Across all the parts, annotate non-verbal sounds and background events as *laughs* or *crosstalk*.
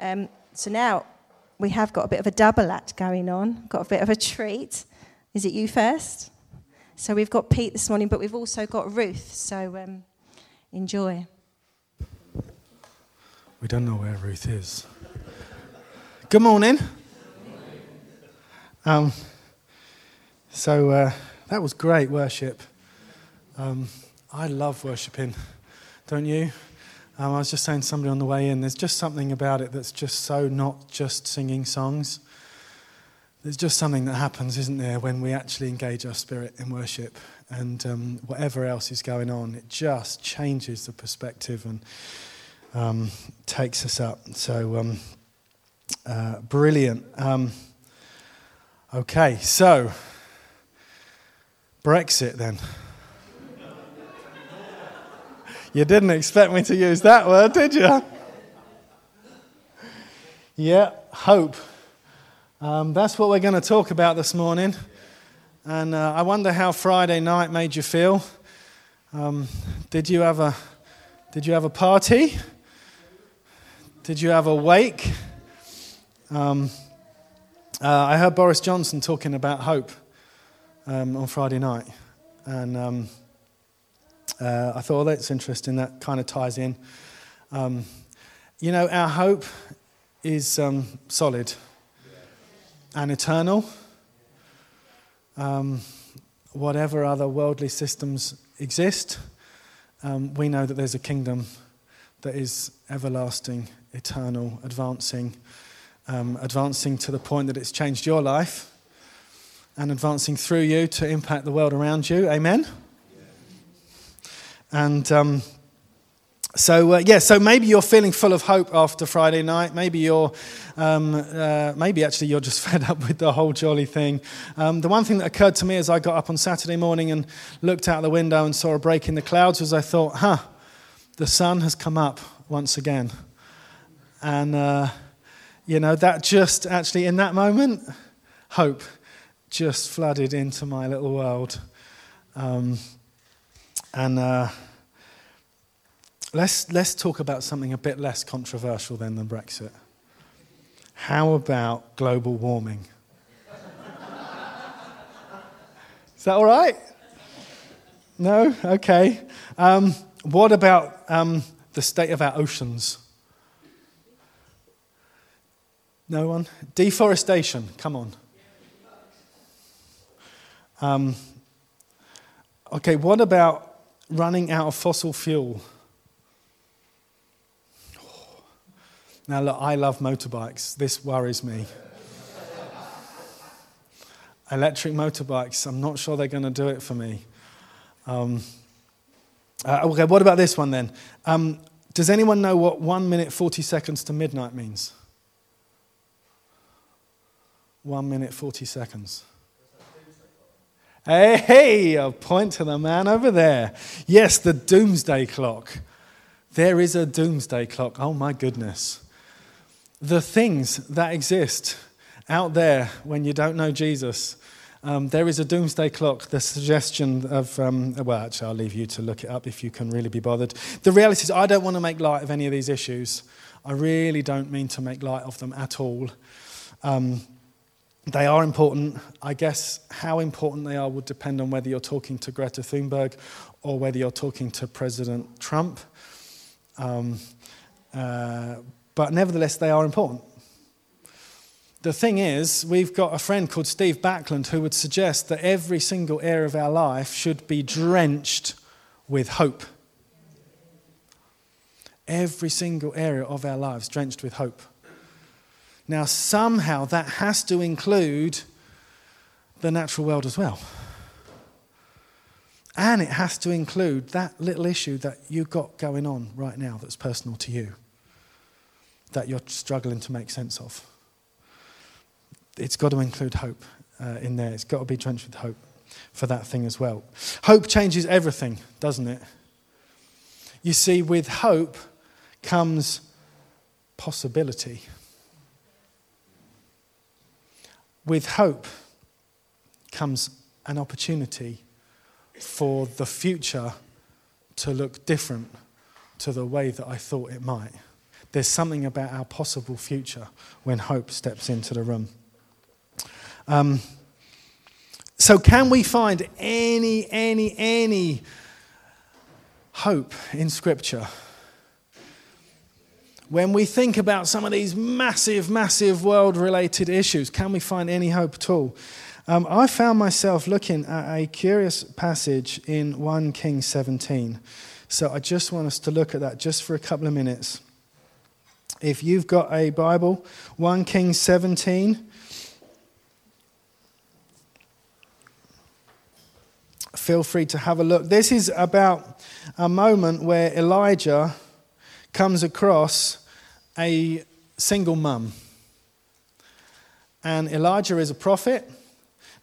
Um, so now we have got a bit of a double act going on, got a bit of a treat. Is it you first? So we've got Pete this morning, but we've also got Ruth. So um, enjoy. We don't know where Ruth is. Good morning. Um, so uh, that was great worship. Um, I love worshipping, don't you? Um, I was just saying to somebody on the way in, there's just something about it that's just so not just singing songs. There's just something that happens, isn't there, when we actually engage our spirit in worship and um, whatever else is going on, it just changes the perspective and um, takes us up. So, um, uh, brilliant. Um, okay, so Brexit then. You didn't expect me to use that word, did you? Yeah, hope. Um, that's what we're going to talk about this morning. And uh, I wonder how Friday night made you feel. Um, did you have a Did you have a party? Did you have a wake? Um, uh, I heard Boris Johnson talking about hope um, on Friday night, and um, uh, I thought, well, that's interesting. That kind of ties in. Um, you know, our hope is um, solid and eternal. Um, whatever other worldly systems exist, um, we know that there's a kingdom that is everlasting, eternal, advancing, um, advancing to the point that it's changed your life and advancing through you to impact the world around you. Amen? And um, so, uh, yeah, so maybe you're feeling full of hope after Friday night. Maybe you're, um, uh, maybe actually you're just *laughs* fed up with the whole jolly thing. Um, the one thing that occurred to me as I got up on Saturday morning and looked out the window and saw a break in the clouds was I thought, huh, the sun has come up once again. And, uh, you know, that just actually, in that moment, hope just flooded into my little world. Um, and uh, let's, let's talk about something a bit less controversial than Brexit. How about global warming? Is that all right? No? Okay. Um, what about um, the state of our oceans? No one? Deforestation, come on. Um, okay, what about running out of fossil fuel? Now, look, I love motorbikes. This worries me. Electric motorbikes, I'm not sure they're going to do it for me. Um, uh, okay, what about this one then? Um, does anyone know what 1 minute 40 seconds to midnight means? 1 minute 40 seconds. Hey, hey, a point to the man over there. Yes, the doomsday clock. There is a doomsday clock. Oh my goodness. The things that exist out there when you don't know Jesus. Um, there is a doomsday clock, the suggestion of, um, well, actually, I'll leave you to look it up if you can really be bothered. The reality is, I don't want to make light of any of these issues. I really don't mean to make light of them at all. Um, they are important. I guess how important they are would depend on whether you're talking to Greta Thunberg or whether you're talking to President Trump. Um, uh, but nevertheless, they are important. The thing is, we've got a friend called Steve Backlund who would suggest that every single area of our life should be drenched with hope. Every single area of our lives drenched with hope. Now, somehow that has to include the natural world as well. And it has to include that little issue that you've got going on right now that's personal to you, that you're struggling to make sense of. It's got to include hope uh, in there. It's got to be drenched with hope for that thing as well. Hope changes everything, doesn't it? You see, with hope comes possibility. With hope comes an opportunity for the future to look different to the way that I thought it might. There's something about our possible future when hope steps into the room. Um, so, can we find any, any, any hope in Scripture? When we think about some of these massive, massive world related issues, can we find any hope at all? Um, I found myself looking at a curious passage in 1 Kings 17. So I just want us to look at that just for a couple of minutes. If you've got a Bible, 1 Kings 17. Feel free to have a look. This is about a moment where Elijah comes across a single mum. And Elijah is a prophet.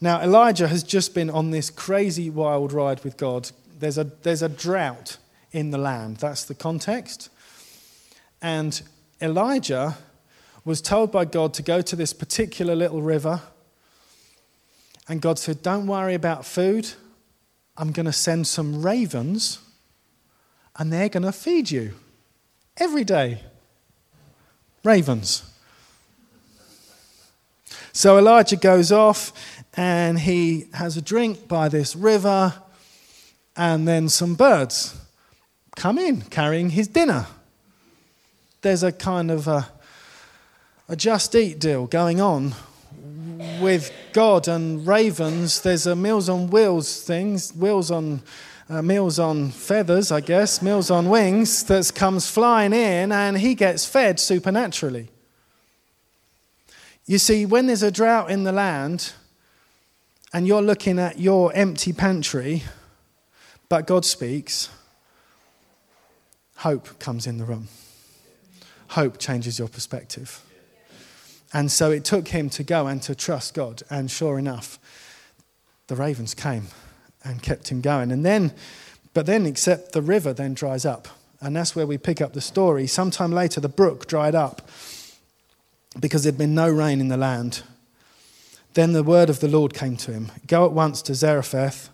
Now, Elijah has just been on this crazy wild ride with God. There's a, there's a drought in the land. That's the context. And Elijah was told by God to go to this particular little river. And God said, Don't worry about food. I'm going to send some ravens, and they're going to feed you every day. Ravens. So Elijah goes off and he has a drink by this river, and then some birds come in carrying his dinner. There's a kind of a, a just eat deal going on with God and ravens. There's a Meals on Wheels thing, wheels on uh, meals on feathers, I guess, meals on wings that comes flying in, and he gets fed supernaturally. You see, when there's a drought in the land, and you're looking at your empty pantry, but God speaks, hope comes in the room. Hope changes your perspective. And so it took him to go and to trust God. And sure enough, the ravens came and kept him going. And then, but then, except the river then dries up. And that's where we pick up the story. Sometime later, the brook dried up because there'd been no rain in the land. Then the word of the Lord came to him Go at once to Zarephath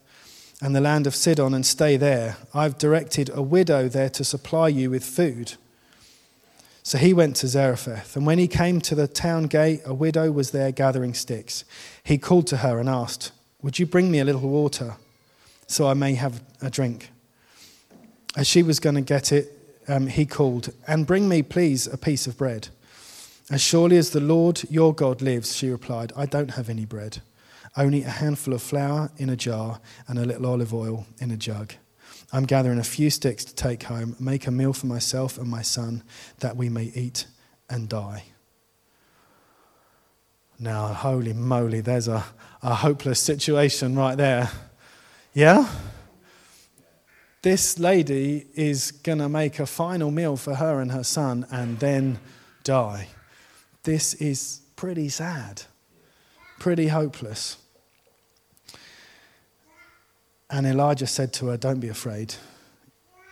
and the land of Sidon and stay there. I've directed a widow there to supply you with food. So he went to Zarephath, and when he came to the town gate, a widow was there gathering sticks. He called to her and asked, Would you bring me a little water so I may have a drink? As she was going to get it, um, he called, And bring me, please, a piece of bread. As surely as the Lord your God lives, she replied, I don't have any bread, only a handful of flour in a jar and a little olive oil in a jug. I'm gathering a few sticks to take home, make a meal for myself and my son, that we may eat and die. Now, holy moly, there's a, a hopeless situation right there. Yeah? This lady is going to make a final meal for her and her son and then die. This is pretty sad, pretty hopeless. And Elijah said to her, Don't be afraid.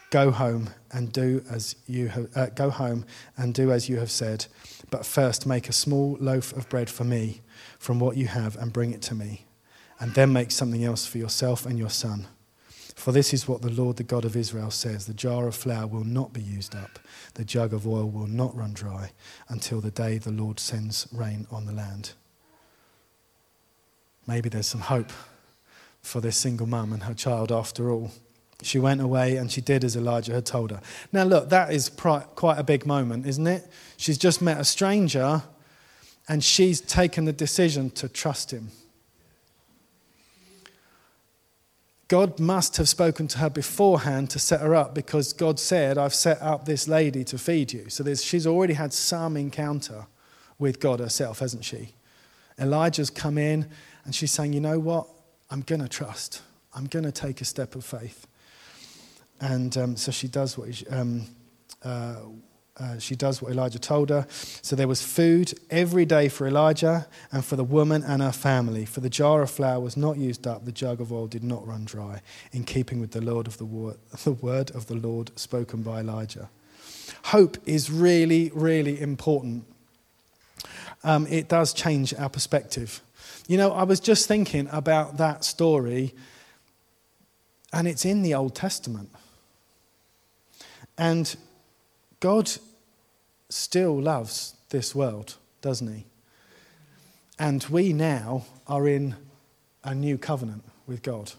Go home and do as you have, uh, go home and do as you have said. But first make a small loaf of bread for me from what you have and bring it to me. And then make something else for yourself and your son. For this is what the Lord, the God of Israel, says The jar of flour will not be used up, the jug of oil will not run dry until the day the Lord sends rain on the land. Maybe there's some hope for this single mum and her child after all. She went away and she did as Elijah had told her. Now, look, that is quite a big moment, isn't it? She's just met a stranger and she's taken the decision to trust him. God must have spoken to her beforehand to set her up because God said, I've set up this lady to feed you. So she's already had some encounter with God herself, hasn't she? Elijah's come in and she's saying, You know what? I'm going to trust. I'm going to take a step of faith. And um, so she does what um, uh, uh, she does what Elijah told her. So there was food every day for Elijah and for the woman and her family. For the jar of flour was not used up, the jug of oil did not run dry, in keeping with the, Lord of the, word, *laughs* the word of the Lord spoken by Elijah. Hope is really, really important. Um, it does change our perspective. You know, I was just thinking about that story, and it's in the Old Testament. And God still loves this world, doesn't he? And we now are in a new covenant with God.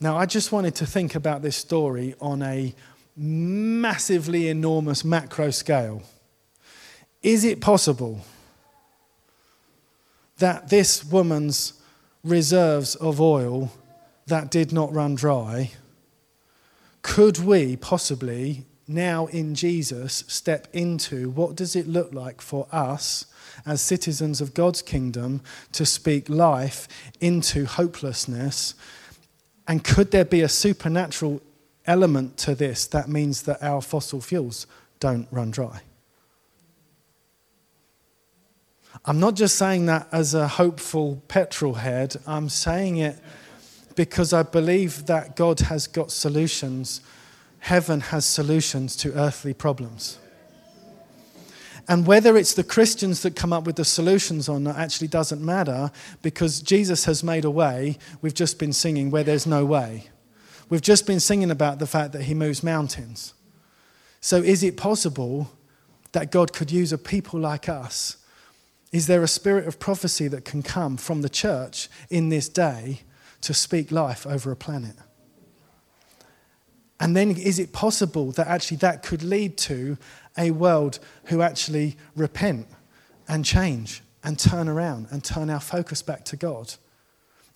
Now, I just wanted to think about this story on a massively enormous macro scale. Is it possible that this woman's reserves of oil that did not run dry, could we possibly now in Jesus step into what does it look like for us as citizens of God's kingdom to speak life into hopelessness? And could there be a supernatural element to this that means that our fossil fuels don't run dry? I'm not just saying that as a hopeful petrol head, I'm saying it because I believe that God has got solutions. Heaven has solutions to earthly problems. And whether it's the Christians that come up with the solutions or not actually doesn't matter because Jesus has made a way. We've just been singing where there's no way. We've just been singing about the fact that he moves mountains. So, is it possible that God could use a people like us is there a spirit of prophecy that can come from the church in this day to speak life over a planet? And then is it possible that actually that could lead to a world who actually repent and change and turn around and turn our focus back to God?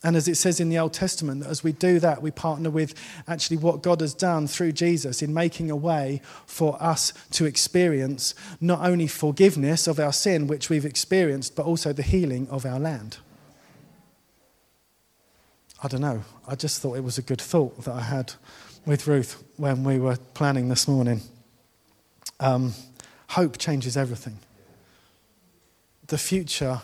And as it says in the Old Testament, that as we do that, we partner with actually what God has done through Jesus in making a way for us to experience not only forgiveness of our sin, which we've experienced, but also the healing of our land. I don't know. I just thought it was a good thought that I had with Ruth when we were planning this morning. Um, hope changes everything. The future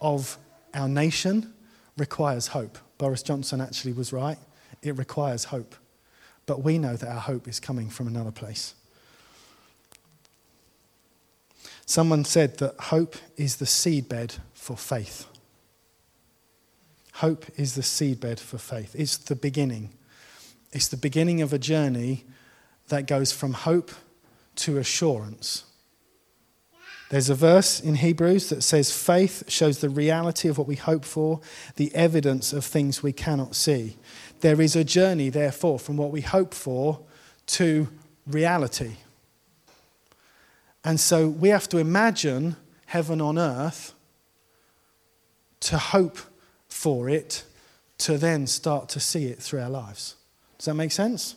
of our nation requires hope. Boris Johnson actually was right. It requires hope. But we know that our hope is coming from another place. Someone said that hope is the seedbed for faith. Hope is the seedbed for faith. It's the beginning. It's the beginning of a journey that goes from hope to assurance. There's a verse in Hebrews that says, Faith shows the reality of what we hope for, the evidence of things we cannot see. There is a journey, therefore, from what we hope for to reality. And so we have to imagine heaven on earth to hope for it, to then start to see it through our lives. Does that make sense?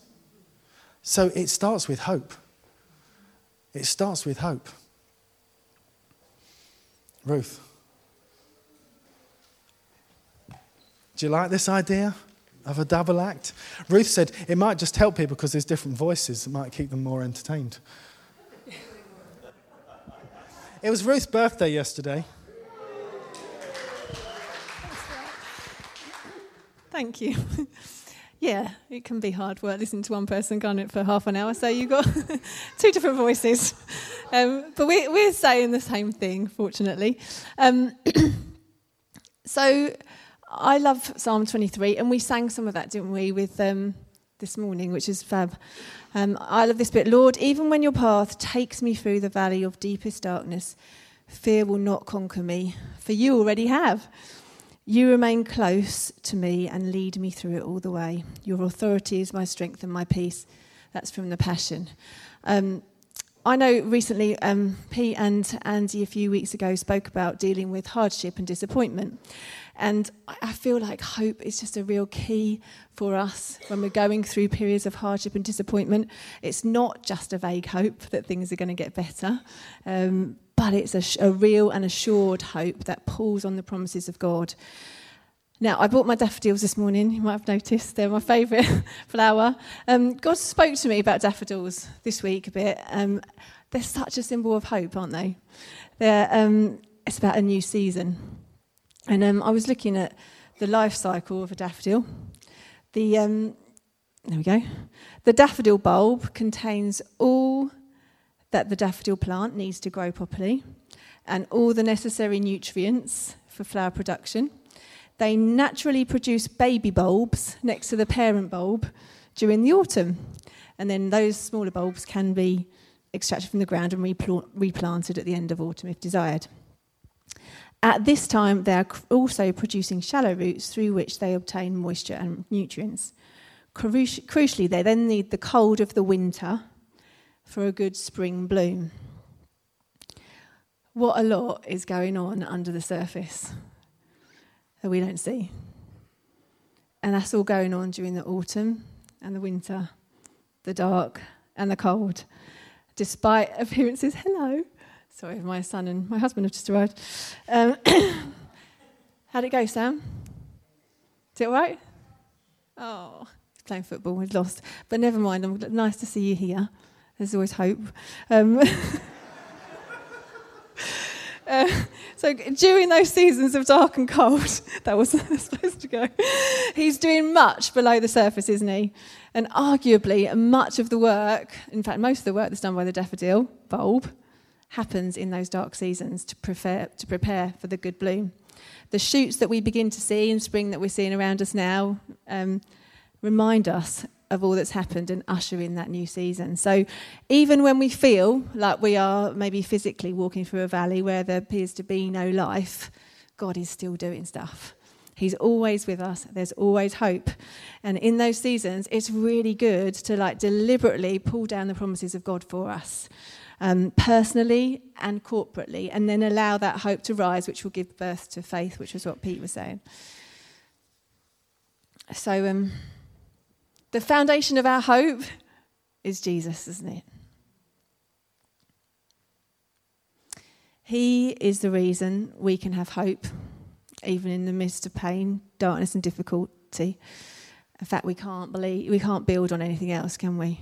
So it starts with hope. It starts with hope. Ruth. Do you like this idea of a double act? Ruth said it might just help people because there's different voices, it might keep them more entertained. it was Ruth's birthday yesterday. Thank you. *laughs* yeah, it can be hard work listening to one person, can't it, for half an hour? So you've got *laughs* two different voices. Um, but we, we're saying the same thing, fortunately. Um, *clears throat* so I love Psalm 23, and we sang some of that, didn't we, with um, this morning, which is fab. Um, I love this bit. Lord, even when your path takes me through the valley of deepest darkness, fear will not conquer me, for you already have. You remain close to me and lead me through it all the way. Your authority is my strength and my peace. That's from the Passion. Um, I know recently um, Pete and Andy a few weeks ago spoke about dealing with hardship and disappointment. And I feel like hope is just a real key for us when we're going through periods of hardship and disappointment. It's not just a vague hope that things are going to get better, um, but it's a, a real and assured hope that pulls on the promises of God. Now, I bought my daffodils this morning. You might have noticed they're my favourite *laughs* flower. Um, God spoke to me about daffodils this week a bit. Um, they're such a symbol of hope, aren't they? Um, it's about a new season. And um, I was looking at the life cycle of a daffodil. The, um, there we go. The daffodil bulb contains all that the daffodil plant needs to grow properly and all the necessary nutrients for flower production. They naturally produce baby bulbs next to the parent bulb during the autumn. And then those smaller bulbs can be extracted from the ground and replanted at the end of autumn if desired. At this time, they are also producing shallow roots through which they obtain moisture and nutrients. Crucially, they then need the cold of the winter for a good spring bloom. What a lot is going on under the surface that we don't see. And that's all going on during the autumn and the winter, the dark and the cold. Despite appearances, *laughs* hello. Sorry, my son and my husband have just arrived. Um, *coughs* how'd it go, Sam? Is it all right? Oh, he's playing football, he's lost. But never mind, I'm nice to see you here. There's always hope. Um, *laughs* Uh, so during those seasons of dark and cold, *laughs* that was *laughs* supposed to go, he's doing much below the surface, isn't he? And arguably, much of the work, in fact, most of the work that's done by the daffodil bulb, happens in those dark seasons to prepare, to prepare for the good bloom. The shoots that we begin to see in spring that we're seeing around us now um, remind us of all that's happened and usher in that new season. So, even when we feel like we are maybe physically walking through a valley where there appears to be no life, God is still doing stuff. He's always with us. There's always hope. And in those seasons, it's really good to like deliberately pull down the promises of God for us. Um, personally and corporately, and then allow that hope to rise, which will give birth to faith, which is what Pete was saying. So, um, the foundation of our hope is Jesus, isn't it? He is the reason we can have hope, even in the midst of pain, darkness, and difficulty. In fact, we can't believe we can't build on anything else, can we?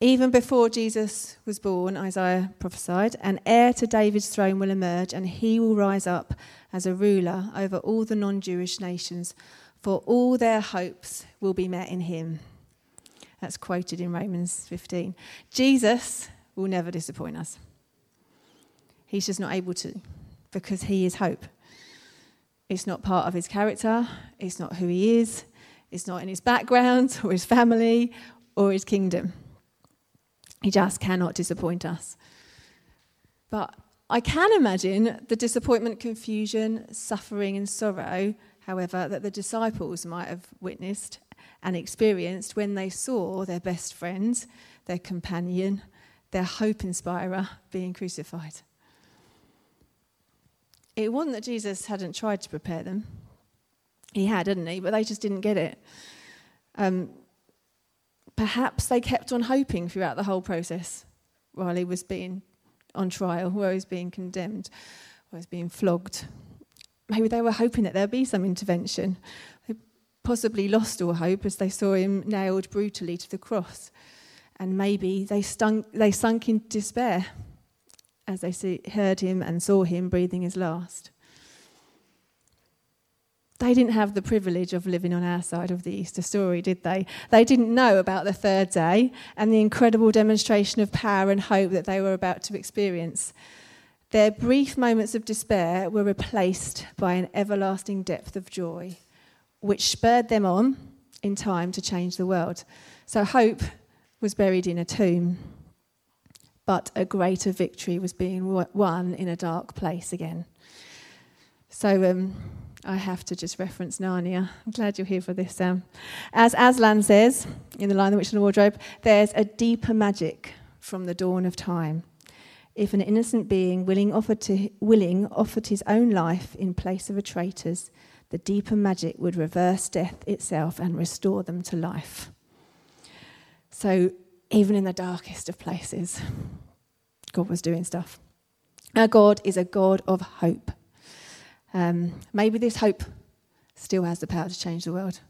Even before Jesus was born, Isaiah prophesied, an heir to David's throne will emerge, and he will rise up as a ruler over all the non Jewish nations for all their hopes will be met in him. That's quoted in Romans 15. Jesus will never disappoint us. He's just not able to because he is hope. It's not part of his character, it's not who he is, it's not in his background or his family or his kingdom. He just cannot disappoint us. But I can imagine the disappointment, confusion, suffering, and sorrow however, that the disciples might have witnessed and experienced when they saw their best friend, their companion, their hope inspirer being crucified. It wasn't that Jesus hadn't tried to prepare them. He had, hadn't he? But they just didn't get it. Um, perhaps they kept on hoping throughout the whole process while he was being on trial, while he was being condemned, while he was being flogged, maybe they were hoping that there'd be some intervention. They possibly lost all hope as they saw him nailed brutally to the cross. And maybe they, stunk, they sunk in despair as they see, heard him and saw him breathing his last. They didn't have the privilege of living on our side of the Easter story, did they? They didn't know about the third day and the incredible demonstration of power and hope that they were about to experience. Their brief moments of despair were replaced by an everlasting depth of joy, which spurred them on in time to change the world. So hope was buried in a tomb, but a greater victory was being won in a dark place again. So um, I have to just reference Narnia. I'm glad you're here for this, Sam. As Aslan says in The Lion, the Witch, and the Wardrobe, there's a deeper magic from the dawn of time if an innocent being willing offered, to, willing offered his own life in place of a traitor's, the deeper magic would reverse death itself and restore them to life. So, even in the darkest of places, God was doing stuff. Our God is a God of hope. Um, maybe this hope still has the power to change the world.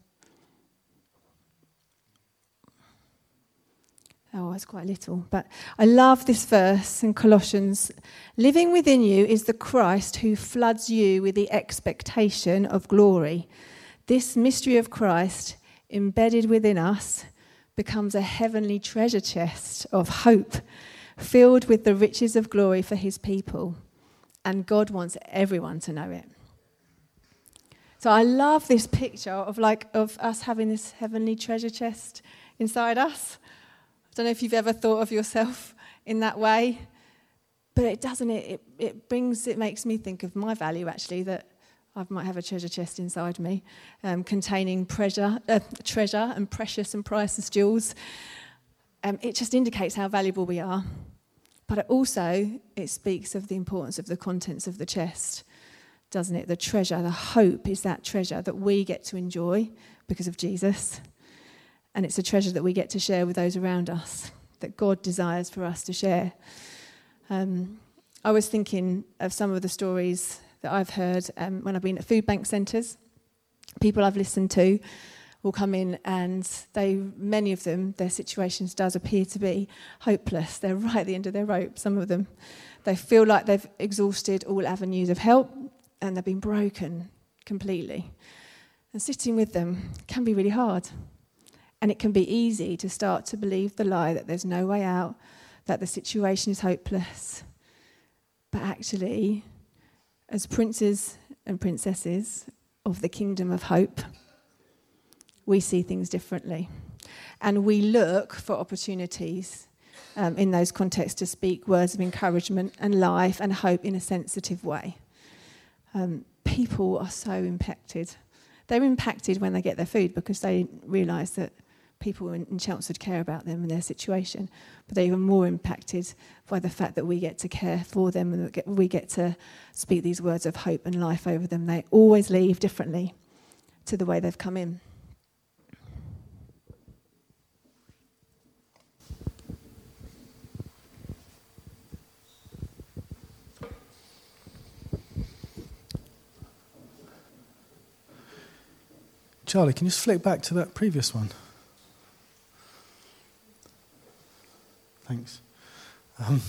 Oh, it's quite little. But I love this verse in Colossians. Living within you is the Christ who floods you with the expectation of glory. This mystery of Christ, embedded within us, becomes a heavenly treasure chest of hope, filled with the riches of glory for his people. And God wants everyone to know it. So I love this picture of like of us having this heavenly treasure chest inside us. I don't know if you've ever thought of yourself *laughs* in that way. But it doesn't, it, it, it brings, it makes me think of my value actually, that I might have a treasure chest inside me um, containing treasure, uh, treasure and precious and priceless jewels. Um, it just indicates how valuable we are. But it also, it speaks of the importance of the contents of the chest, doesn't it? The treasure, the hope is that treasure that we get to enjoy because of Jesus. And it's a treasure that we get to share with those around us, that God desires for us to share. Um, I was thinking of some of the stories that I've heard um, when I've been at food bank centres. People I've listened to will come in and they many of them their situations does appear to be hopeless they're *laughs* right at the end of their rope some of them they feel like they've exhausted all avenues of help and they've been broken completely and sitting with them can be really hard and it can be easy to start to believe the lie that there's no way out that the situation is hopeless but actually as princes and princesses of the kingdom of hope we see things differently. And we look for opportunities um, in those contexts to speak words of encouragement and life and hope in a sensitive way. Um, people are so impacted. They're impacted when they get their food because they realise that people in, in Chelmsford care about them and their situation. But they're even more impacted by the fact that we get to care for them and that we get to speak these words of hope and life over them. They always leave differently to the way they've come in. Charlie, can you just flick back to that previous one? Um,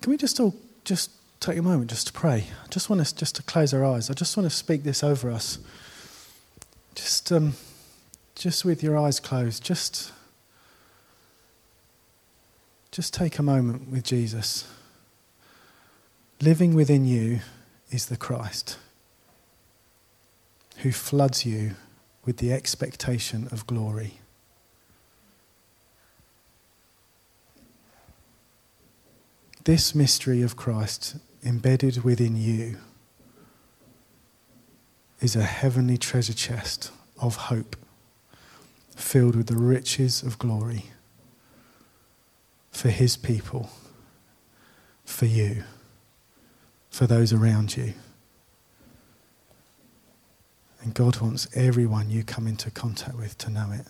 can we just all just take a moment just to pray? I just want us just to close our eyes. I just want to speak this over us. Just, um, just with your eyes closed, just, just take a moment with Jesus. Living within you is the Christ who floods you with the expectation of glory. This mystery of Christ embedded within you is a heavenly treasure chest of hope filled with the riches of glory for his people, for you, for those around you. And God wants everyone you come into contact with to know it.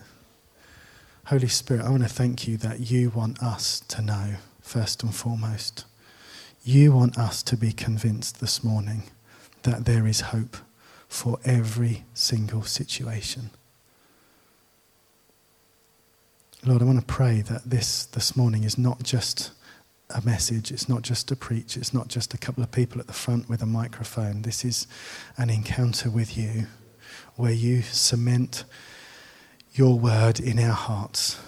Holy Spirit, I want to thank you that you want us to know, first and foremost. You want us to be convinced this morning that there is hope for every single situation. Lord, I want to pray that this this morning is not just a message, it's not just a preach, it's not just a couple of people at the front with a microphone. This is an encounter with you where you cement your word in our hearts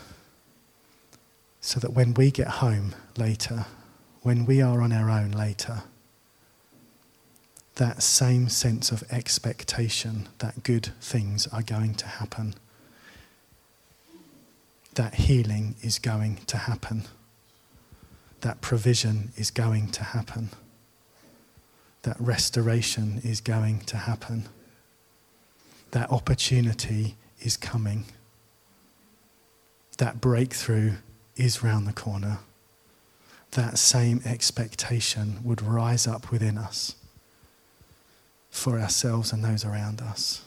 so that when we get home later, when we are on our own later, that same sense of expectation that good things are going to happen, that healing is going to happen, that provision is going to happen, that restoration is going to happen that opportunity is coming. That breakthrough is round the corner. That same expectation would rise up within us for ourselves and those around us.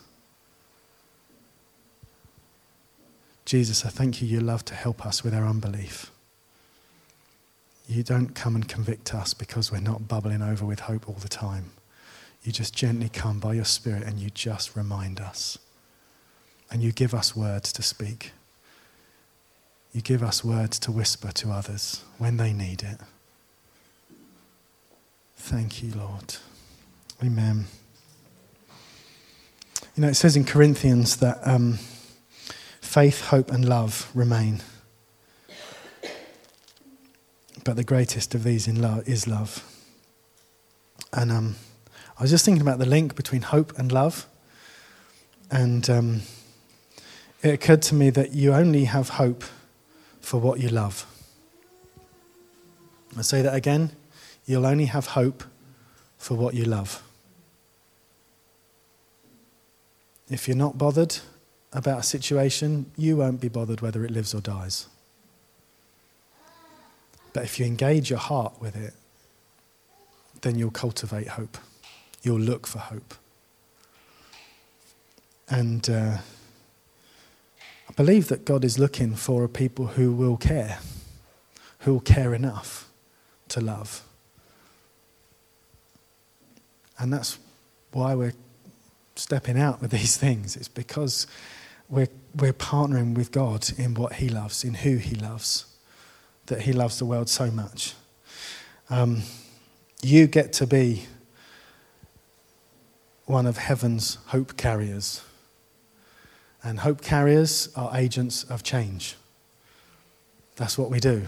Jesus, I thank you, you love to help us with our unbelief. You don't come and convict us because we're not bubbling over with hope all the time. You just gently come by your Spirit and you just remind us. And you give us words to speak. You give us words to whisper to others when they need it. Thank you, Lord. Amen. You know, it says in Corinthians that um, faith, hope, and love remain. But the greatest of these in love is love. And um, I was just thinking about the link between hope and love. And um, it occurred to me that you only have hope for what you love. I say that again. You'll only have hope for what you love. If you're not bothered about a situation, you won't be bothered whether it lives or dies. But if you engage your heart with it, then you'll cultivate hope. You'll look for hope. And uh, I believe that God is looking for a people who will care, who will care enough to love. And that's why we're stepping out with *laughs* these things. It's because we're, we're partnering with God in what He loves, in who He loves, that He loves the world so much. Um, you get to be one of heaven's hope carriers. And hope carriers are agents of change. That's what we do.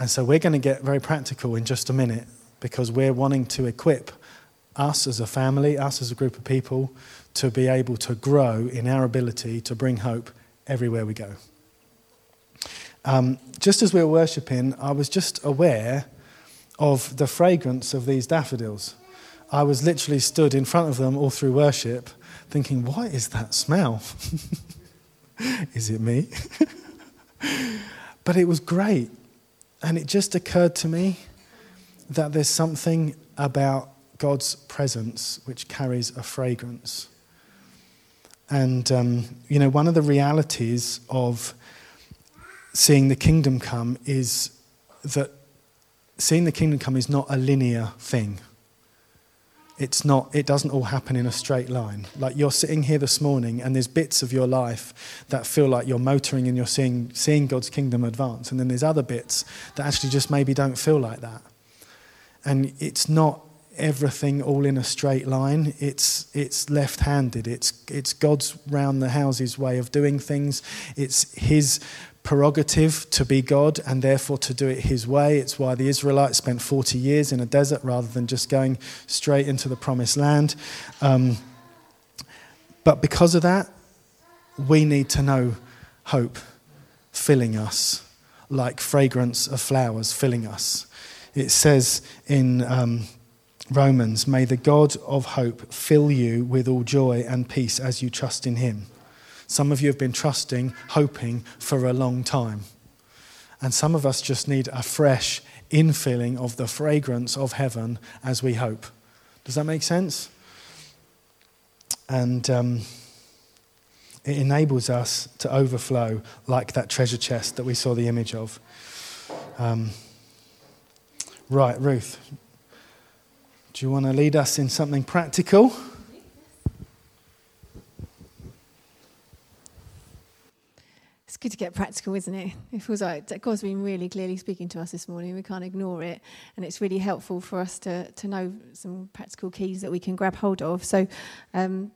And so we're going to get very practical in just a minute because we're wanting to equip us as a family, us as a group of people, to be able to grow in our ability to bring hope everywhere we go. Um, just as we were worshipping, I was just aware of the fragrance of these daffodils. I was literally stood in front of them all through worship, thinking, what is that smell? *laughs* is it me? *laughs* but it was great. And it just occurred to me that there's something about God's presence which carries a fragrance. And, um, you know, one of the realities of seeing the kingdom come is that seeing the kingdom come is not a linear thing. It's not, it doesn't all happen in a straight line. Like you're sitting here this morning and there's bits of your life that feel like you're motoring and you're seeing, seeing God's kingdom advance. And then there's other bits that actually just maybe don't feel like that. And it's not everything all in a straight line. It's, it's left handed. It's, it's God's round the houses way of doing things. It's His prerogative to be God and therefore to do it His way. It's why the Israelites spent 40 years in a desert rather than just going straight into the promised land. Um, but because of that, we need to know hope filling us like fragrance of flowers filling us. It says in um, Romans, may the God of hope fill you with all joy and peace as you trust in him. Some of you have been trusting, hoping for a long time. And some of us just need a fresh infilling of the fragrance of heaven as we hope. Does that make sense? And um, it enables us to overflow like that treasure chest that we saw the image of. Um, right, Ruth, do you want to lead us in something practical? Good to get practical, isn't it? It feels like God's been really clearly speaking to us this morning. We can't ignore it. And it's really helpful for us to, to know some practical keys that we can grab hold of. So, um,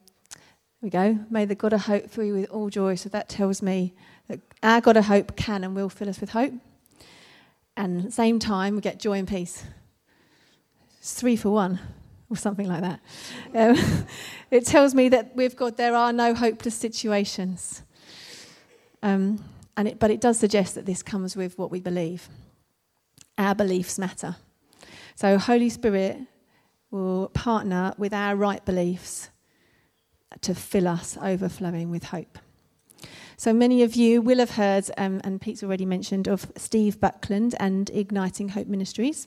we go. May the God of hope fill you with all joy. So that tells me that our God of hope can and will fill us with hope. And at the same time, we get joy and peace. It's three for one, or something like that. Um, *laughs* it tells me that with God there are no hopeless situations. Um, and it, but it does suggest that this comes with what we believe. Our beliefs matter. So, Holy Spirit will partner with our right beliefs to fill us overflowing with hope. So many of you will have heard, um, and Pete's already mentioned, of Steve Backlund and Igniting Hope Ministries.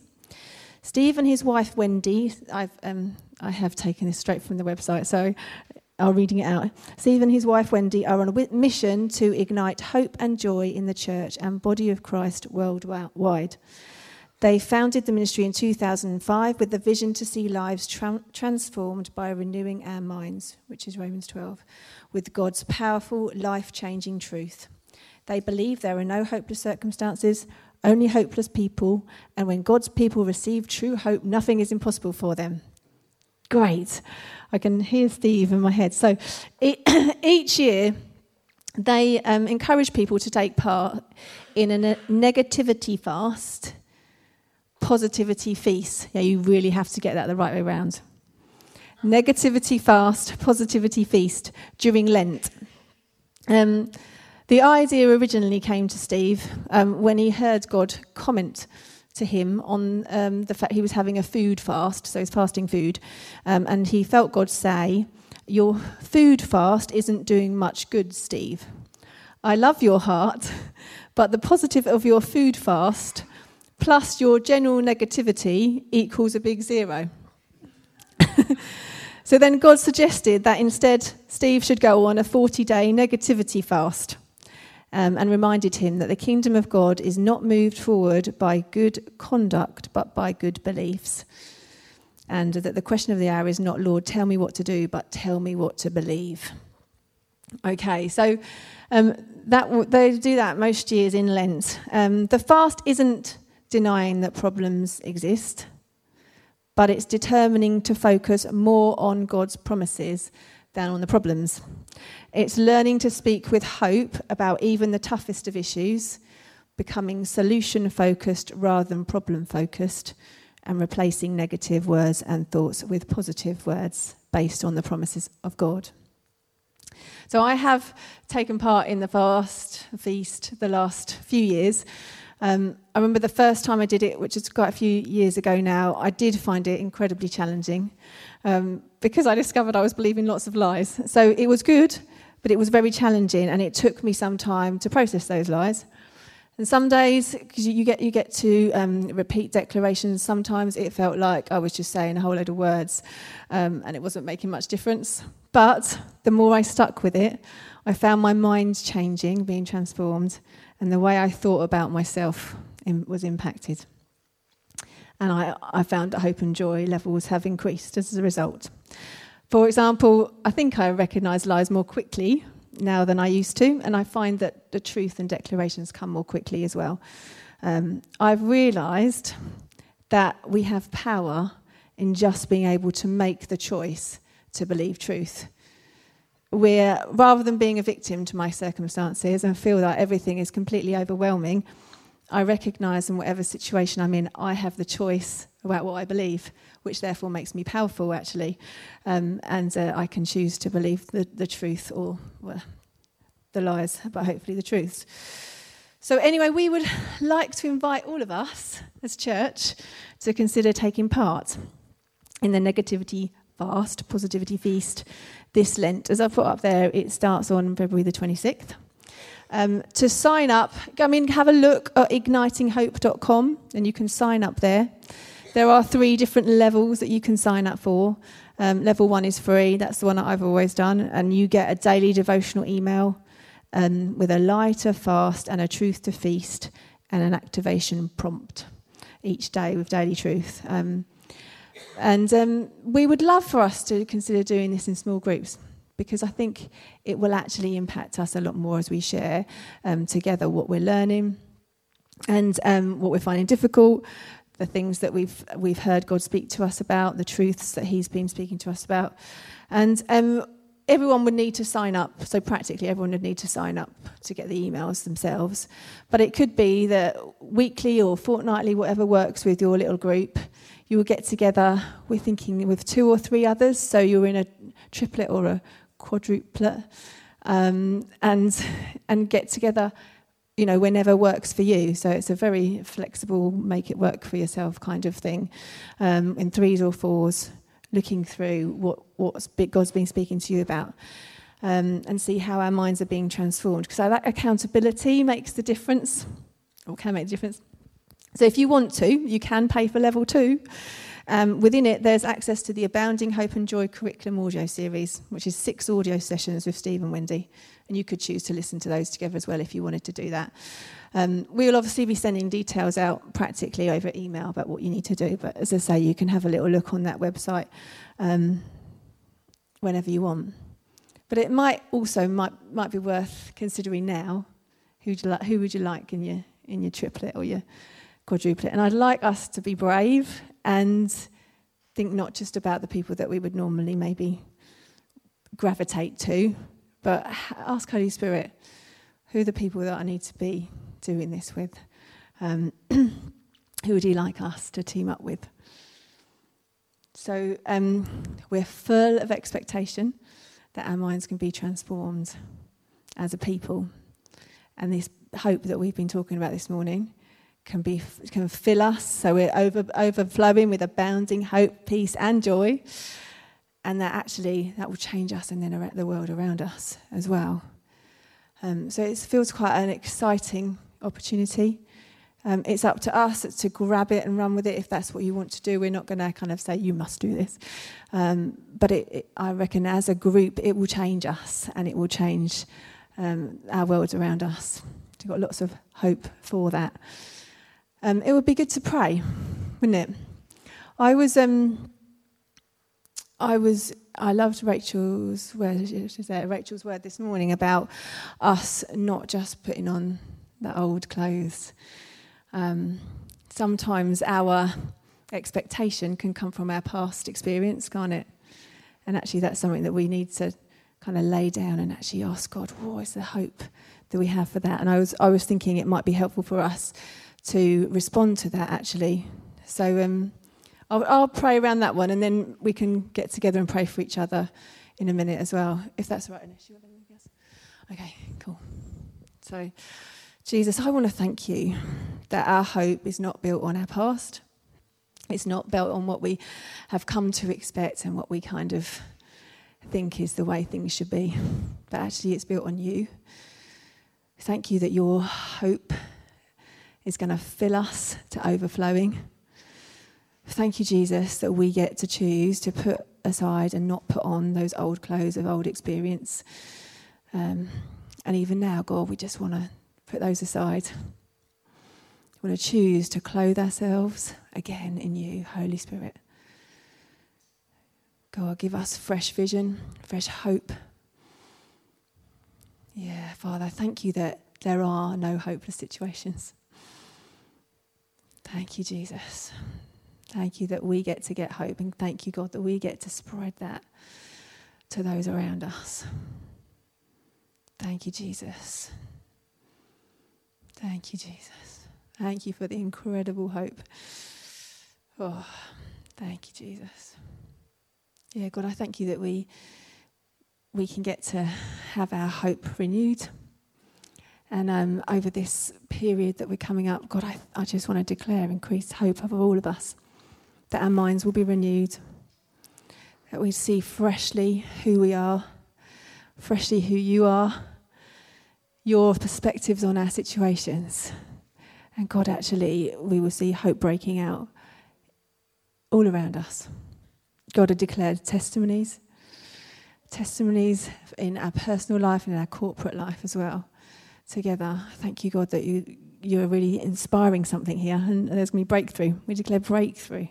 Steve and his wife Wendy, I've, um, I have taken this straight from the website, so I'll reading it out. Steve and his wife Wendy are on a mission to ignite hope and joy in the church and body of Christ worldwide. They founded the ministry in 2005 with the vision to see lives tra- transformed by renewing our minds, which is Romans 12, with God's powerful, life changing truth. They believe there are no hopeless circumstances, only hopeless people, and when God's people receive true hope, nothing is impossible for them. Great. I can hear Steve in my head. So *clears throat* each year, they um, encourage people to take part in a negativity fast, positivity feast. Yeah, you really have to get that the right way around. Negativity fast, positivity feast during Lent. Um, the idea originally came to Steve um, when he heard God comment to him on um, the fact he was having a food fast, so he's fasting food, um, and he felt God say, Your food fast isn't doing much good, Steve. I love your heart, *laughs* but the positive of your food fast plus your general negativity equals a big zero. *laughs* so then God suggested that instead Steve should go on a 40 day negativity fast um, and reminded him that the kingdom of God is not moved forward by good conduct but by good beliefs. And that the question of the hour is not, Lord, tell me what to do, but tell me what to believe. Okay, so um, that they do that most years in Lent. Um, the fast isn't denying that problems exist, but it's determining to focus more on God's promises than on the problems. It's learning to speak with hope about even the toughest of issues, becoming solution focused rather than problem focused, and replacing negative words and thoughts with positive words based on the promises of God. So I have taken part in the fast feast the last few years. Um, I remember the first time I did it, which is quite a few years ago now, I did find it incredibly challenging um, because I discovered I was believing lots of lies. So it was good, but it was very challenging, and it took me some time to process those lies. And some days, because you get you get to um, repeat declarations, sometimes it felt like I was just saying a whole load of words, um, and it wasn't making much difference. But the more I stuck with it, I found my mind changing, being transformed, and the way I thought about myself was impacted. And I, I found that hope and joy levels have increased as a result. For example, I think I recognise lies more quickly now than I used to, and I find that the truth and declarations come more quickly as well. Um, I've realised that we have power in just being able to make the choice to believe truth. We're, rather than being a victim to my circumstances and feel that everything is completely overwhelming, I recognise in whatever situation I'm in, I have the choice about what I believe which therefore makes me powerful, actually. Um, and uh, I can choose to believe the, the truth or well, the lies, but hopefully the truth. So, anyway, we would like to invite all of us as church to consider taking part in the negativity fast, positivity feast this Lent. As I've put up there, it starts on February the 26th. Um, to sign up, I mean, have a look at ignitinghope.com and you can sign up there. There are three different levels that you can sign up for. Um, level one is free, that's the one that I've always done, and you get a daily devotional email um, with a lighter fast and a truth to feast and an activation prompt each day with daily truth. Um, and um, we would love for us to consider doing this in small groups because I think it will actually impact us a lot more as we share um, together what we're learning and um, what we're finding difficult, the things that we've we've heard God speak to us about, the truths that He's been speaking to us about, and um, everyone would need to sign up. So practically, everyone would need to sign up to get the emails themselves. But it could be that weekly or fortnightly, whatever works with your little group, you will get together. We're thinking with two or three others, so you're in a triplet or a quadruplet, um, and and get together you know, whenever works for you. So it's a very flexible, make it work for yourself kind of thing. Um, in threes or fours, looking through what what's God's been speaking to you about, um, and see how our minds are being transformed. Because that accountability makes the difference, or can make the difference. So if you want to, you can pay for level two. Um, within it, there's access to the Abounding Hope and Joy curriculum audio series, which is six audio sessions with Steve and Wendy. And you could choose to listen to those together as well if you wanted to do that. Um, we will obviously be sending details out practically over email about what you need to do. But as I say, you can have a little look on that website um, whenever you want. But it might also might, might be worth considering now who would you like, who would you like in your, in your triplet or your quadruplet. And I'd like us to be brave and think not just about the people that we would normally maybe gravitate to, but ask Holy Spirit, who are the people that I need to be doing this with? Um, *clears throat* who would He like us to team up with? So um, we're full of expectation that our minds can be transformed as a people. And this hope that we've been talking about this morning can be can fill us so we're over, overflowing with abounding hope, peace, and joy, and that actually that will change us and then the world around us as well. Um, so it feels quite an exciting opportunity. Um, it's up to us to grab it and run with it if that's what you want to do. We're not going to kind of say, you must do this. Um, but it, it, I reckon as a group, it will change us and it will change um, our world around us. We've got lots of hope for that. Um, it would be good to pray, wouldn't it? I was, um, I was, I loved Rachel's word, Rachel's word this morning about us not just putting on the old clothes um, sometimes our expectation can come from our past experience, can't it? And actually, that's something that we need to kind of lay down and actually ask God, what is the hope that we have for that? And I was, I was thinking it might be helpful for us to respond to that actually. So um, I'll, I'll pray around that one and then we can get together and pray for each other in a minute as well, if that's right. Okay, cool. So. Jesus, I want to thank you that our hope is not built on our past. It's not built on what we have come to expect and what we kind of think is the way things should be, but actually it's built on you. Thank you that your hope is going to fill us to overflowing. Thank you, Jesus, that we get to choose to put aside and not put on those old clothes of old experience. Um, and even now, God, we just want to put those aside. We want to choose to clothe ourselves again in you, Holy Spirit. God, give us fresh vision, fresh hope. Yeah, Father, thank you that there are no hopeless situations. Thank you, Jesus. Thank you that we get to get hope, and thank you, God, that we get to spread that to those around us. Thank you, Jesus. Thank you, Jesus. Thank you for the incredible hope. Oh, thank you, Jesus. Yeah, God, I thank you that we we can get to have our hope renewed. And um, over this period that we're coming up, God, I, I just want to declare increased hope over all of us, that our minds will be renewed, that we see freshly who we are, freshly who you are, your perspectives on our situations. And God, actually, we will see hope breaking out all around us. God had declared testimonies, testimonies in our personal life and in our corporate life as well. Together, thank you, God, that you, you're really inspiring something here, and there's going to be breakthrough. We declare breakthrough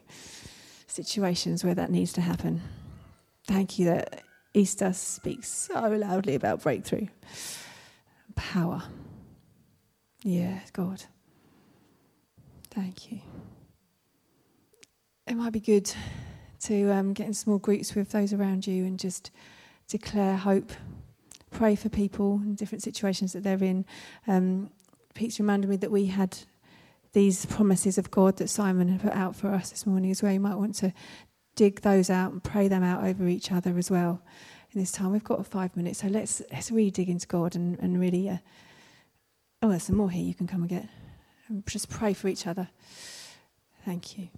situations where that needs to happen. Thank you that Easter speaks so loudly about breakthrough power. Yeah, God. Thank you. It might be good to um, get in small groups with those around you and just declare hope. Pray for people in different situations that they're in. Um, Pete's reminded me that we had these promises of God that Simon had put out for us this morning as well. You might want to dig those out and pray them out over each other as well in this time. We've got five minutes, so let's let's really dig into God and, and really. Uh, oh, there's some more here you can come and get. And just pray for each other. Thank you.